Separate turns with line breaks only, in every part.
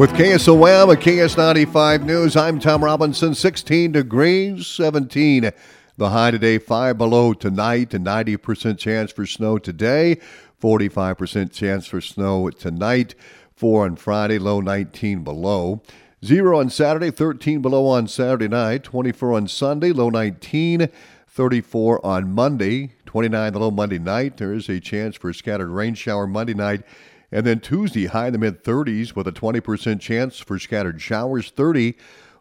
With KSOM at KS95 News, I'm Tom Robinson. 16 degrees, 17 the high today, 5 below tonight, a 90% chance for snow today, 45% chance for snow tonight, 4 on Friday, low 19 below. 0 on Saturday, 13 below on Saturday night, 24 on Sunday, low 19, 34 on Monday, 29 the low Monday night. There is a chance for a scattered rain shower Monday night. And then Tuesday, high in the mid 30s with a 20% chance for scattered showers, 30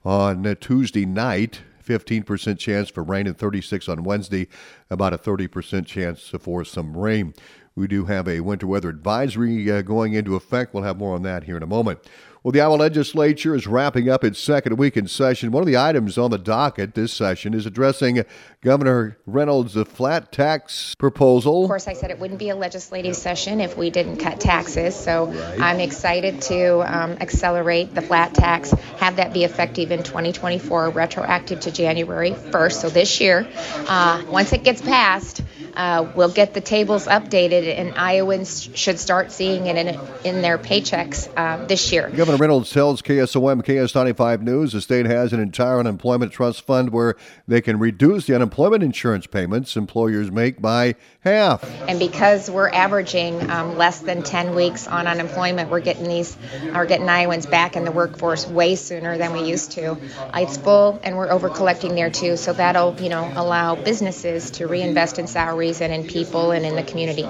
on Tuesday night. 15% chance for rain and 36 on Wednesday, about a 30% chance for some rain. We do have a winter weather advisory uh, going into effect. We'll have more on that here in a moment. Well, the Iowa legislature is wrapping up its second week in session. One of the items on the docket this session is addressing Governor Reynolds' flat tax proposal.
Of course, I said it wouldn't be a legislative session if we didn't cut taxes. So right. I'm excited to um, accelerate the flat tax, have that be effective in 2024, retroactive to January 1st. So this year, uh, once it gets passed, uh, we'll get the tables updated, and Iowans should start seeing it in, in their paychecks uh, this year.
Governor Reynolds tells KSOM, KS95 News, the state has an entire unemployment trust fund where they can reduce the unemployment insurance payments employers make by half.
And because we're averaging um, less than 10 weeks on unemployment, we're getting these, are getting Iowans back in the workforce way sooner than we used to. It's full, and we're over collecting there too, so that'll, you know, allow businesses to reinvest in salaries and in people and in the community.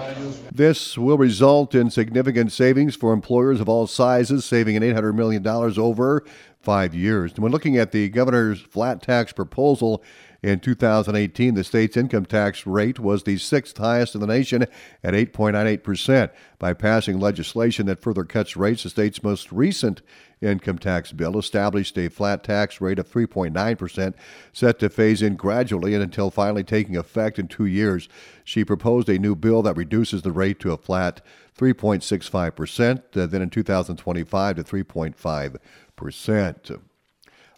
This will result in significant savings for employers of all sizes, saving an $800 million over five years. When looking at the governor's flat tax proposal, in 2018, the state's income tax rate was the sixth highest in the nation at 8.98%. By passing legislation that further cuts rates, the state's most recent income tax bill established a flat tax rate of 3.9%, set to phase in gradually and until finally taking effect in two years. She proposed a new bill that reduces the rate to a flat 3.65%, uh, then in 2025 to 3.5%.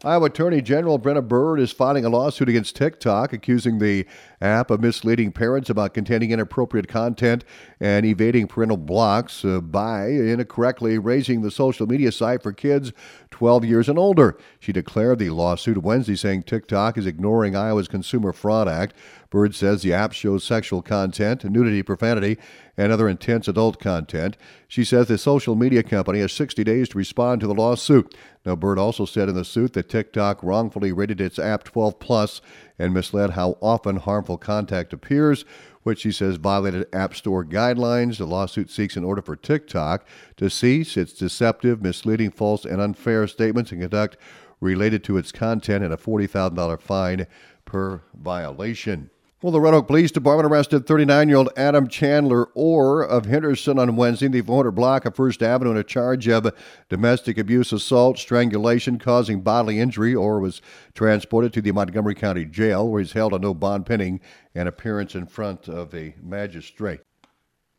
Iowa Attorney General Brenna Bird is filing a lawsuit against TikTok, accusing the app of misleading parents about containing inappropriate content and evading parental blocks uh, by incorrectly raising the social media site for kids 12 years and older. She declared the lawsuit Wednesday, saying TikTok is ignoring Iowa's Consumer Fraud Act. Bird says the app shows sexual content, nudity, profanity, and other intense adult content. She says the social media company has 60 days to respond to the lawsuit. Now, Bird also said in the suit that TikTok wrongfully rated its app 12 plus and misled how often harmful content appears, which she says violated App Store guidelines. The lawsuit seeks an order for TikTok to cease its deceptive, misleading, false, and unfair statements and conduct related to its content and a $40,000 fine per violation. Well, the Red Oak Police Department arrested 39 year old Adam Chandler Orr of Henderson on Wednesday in the 400 block of First Avenue on a charge of domestic abuse, assault, strangulation causing bodily injury. Orr was transported to the Montgomery County Jail where he's held on no bond pending an appearance in front of a magistrate.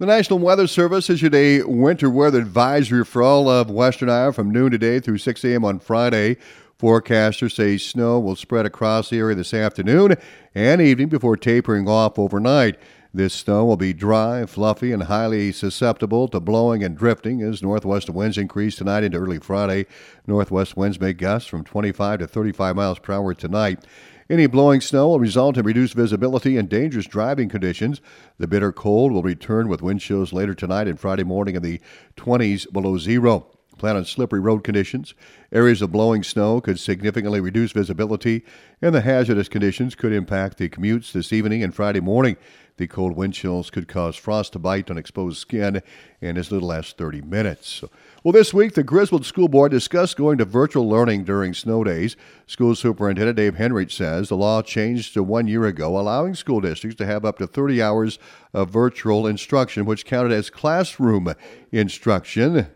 The National Weather Service issued a winter weather advisory for all of Western Iowa from noon today through 6 a.m. on Friday. Forecasters say snow will spread across the area this afternoon and evening before tapering off overnight. This snow will be dry, fluffy, and highly susceptible to blowing and drifting as northwest winds increase tonight into early Friday. Northwest winds may gust from 25 to 35 miles per hour tonight. Any blowing snow will result in reduced visibility and dangerous driving conditions. The bitter cold will return with wind chills later tonight and Friday morning in the 20s below zero. Plan on slippery road conditions. Areas of blowing snow could significantly reduce visibility, and the hazardous conditions could impact the commutes this evening and Friday morning. The cold wind chills could cause frost to bite on exposed skin in as little as 30 minutes. Well, this week, the Griswold School Board discussed going to virtual learning during snow days. School Superintendent Dave Henrich says the law changed to one year ago, allowing school districts to have up to 30 hours of virtual instruction, which counted as classroom instruction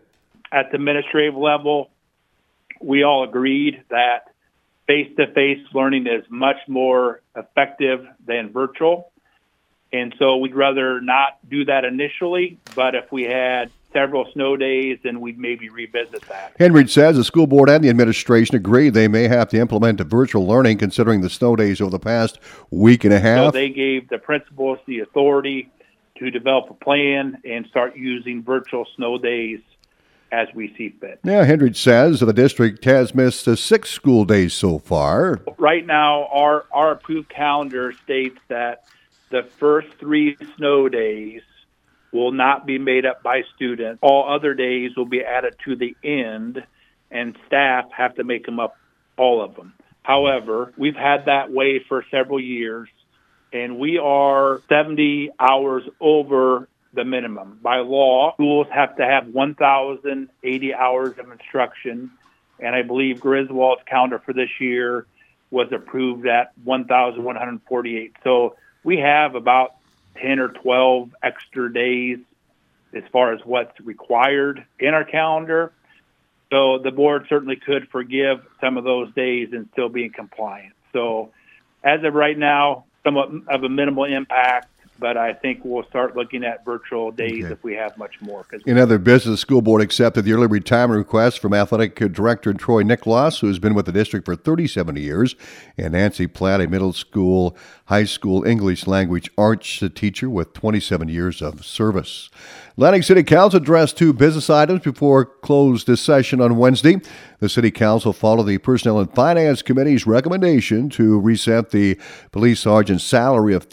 at the administrative level, we all agreed that face-to-face learning is much more effective than virtual. And so we'd rather not do that initially, but if we had several snow days, then we'd maybe revisit that.
Henry says the school board and the administration agree they may have to implement the virtual learning considering the snow days over the past week and a half.
So they gave the principals the authority to develop a plan and start using virtual snow days as we see fit.
Yeah, Henrich says the district has missed six school days so far.
Right now, our, our approved calendar states that the first three snow days will not be made up by students. All other days will be added to the end, and staff have to make them up, all of them. However, we've had that way for several years, and we are 70 hours over the minimum. By law, schools have to have 1,080 hours of instruction, and I believe Griswold's calendar for this year was approved at 1,148. So we have about 10 or 12 extra days as far as what's required in our calendar. So the board certainly could forgive some of those days and still be in compliance. So as of right now, somewhat of a minimal impact but I think we'll start looking at virtual days okay. if we have much more.
In other business, the school board accepted the early retirement request from athletic director Troy Nicholas, who has been with the district for 37 years, and Nancy Platt, a middle school, high school English language arts teacher with 27 years of service. Atlantic City Council addressed two business items before closed this session on Wednesday. The City Council followed the Personnel and Finance Committee's recommendation to reset the police sergeant's salary of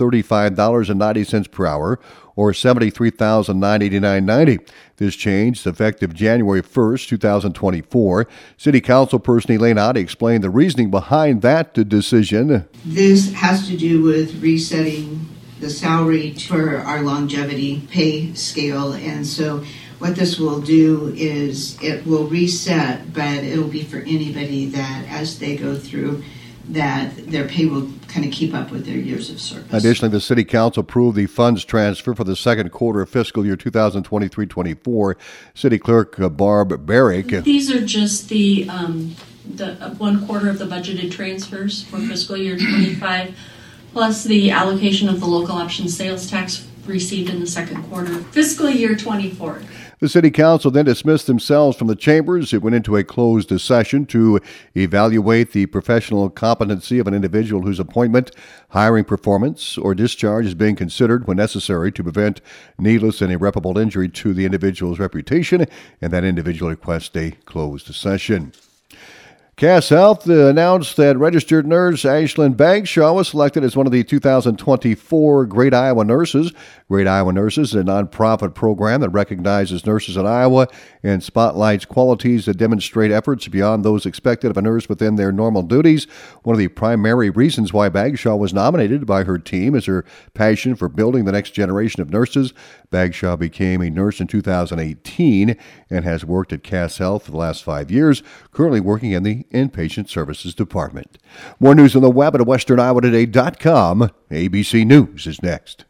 $35.90 per hour or $73,989.90. This change is effective January 1st, 2024. City Council person Elaine Otte explained the reasoning behind that decision.
This has to do with resetting the salary for our longevity pay scale. And so what this will do is it will reset, but it'll be for anybody that as they go through that their pay will kind of keep up with their years of service.
Additionally, the City Council approved the funds transfer for the second quarter of fiscal year 2023-24. City Clerk uh, Barb Barrick.
These are just the um, the uh, one quarter of the budgeted transfers for fiscal year 25 plus the allocation of the local option sales tax received in the second quarter fiscal year 24.
The City Council then dismissed themselves from the chambers. It went into a closed session to evaluate the professional competency of an individual whose appointment, hiring performance, or discharge is being considered when necessary to prevent needless and irreparable injury to the individual's reputation, and that individual requests a closed session. Cass Health uh, announced that registered nurse Ashlyn Bagshaw was selected as one of the 2024 Great Iowa Nurses. Great Iowa Nurses is a nonprofit program that recognizes nurses in Iowa and spotlights qualities that demonstrate efforts beyond those expected of a nurse within their normal duties. One of the primary reasons why Bagshaw was nominated by her team is her passion for building the next generation of nurses. Bagshaw became a nurse in 2018 and has worked at Cass Health for the last five years, currently working in the Inpatient Services Department. More news on the web at westerniowatoday.com. ABC News is next.